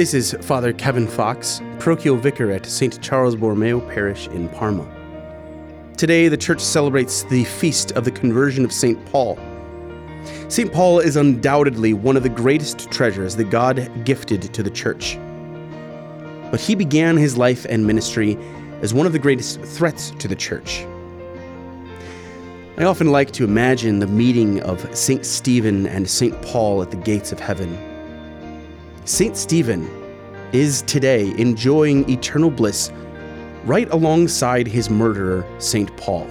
This is Father Kevin Fox, parochial vicar at St. Charles Borromeo Parish in Parma. Today, the church celebrates the feast of the conversion of St. Paul. St. Paul is undoubtedly one of the greatest treasures that God gifted to the church. But he began his life and ministry as one of the greatest threats to the church. I often like to imagine the meeting of St. Stephen and St. Paul at the gates of heaven. St. Stephen is today enjoying eternal bliss right alongside his murderer, St. Paul.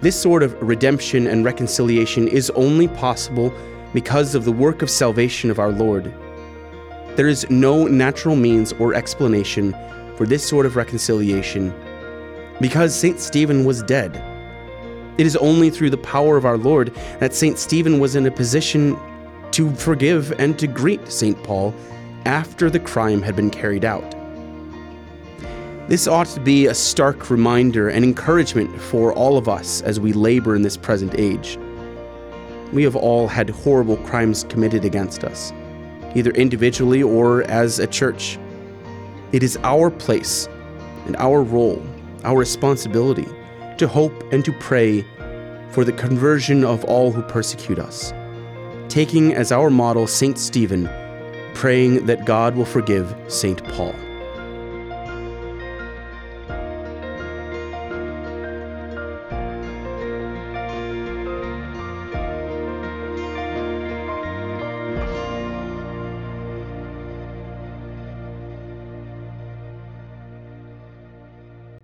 This sort of redemption and reconciliation is only possible because of the work of salvation of our Lord. There is no natural means or explanation for this sort of reconciliation because St. Stephen was dead. It is only through the power of our Lord that St. Stephen was in a position to forgive and to greet St. Paul after the crime had been carried out. This ought to be a stark reminder and encouragement for all of us as we labor in this present age. We have all had horrible crimes committed against us, either individually or as a church. It is our place and our role, our responsibility, to hope and to pray for the conversion of all who persecute us, taking as our model St. Stephen, praying that God will forgive St. Paul.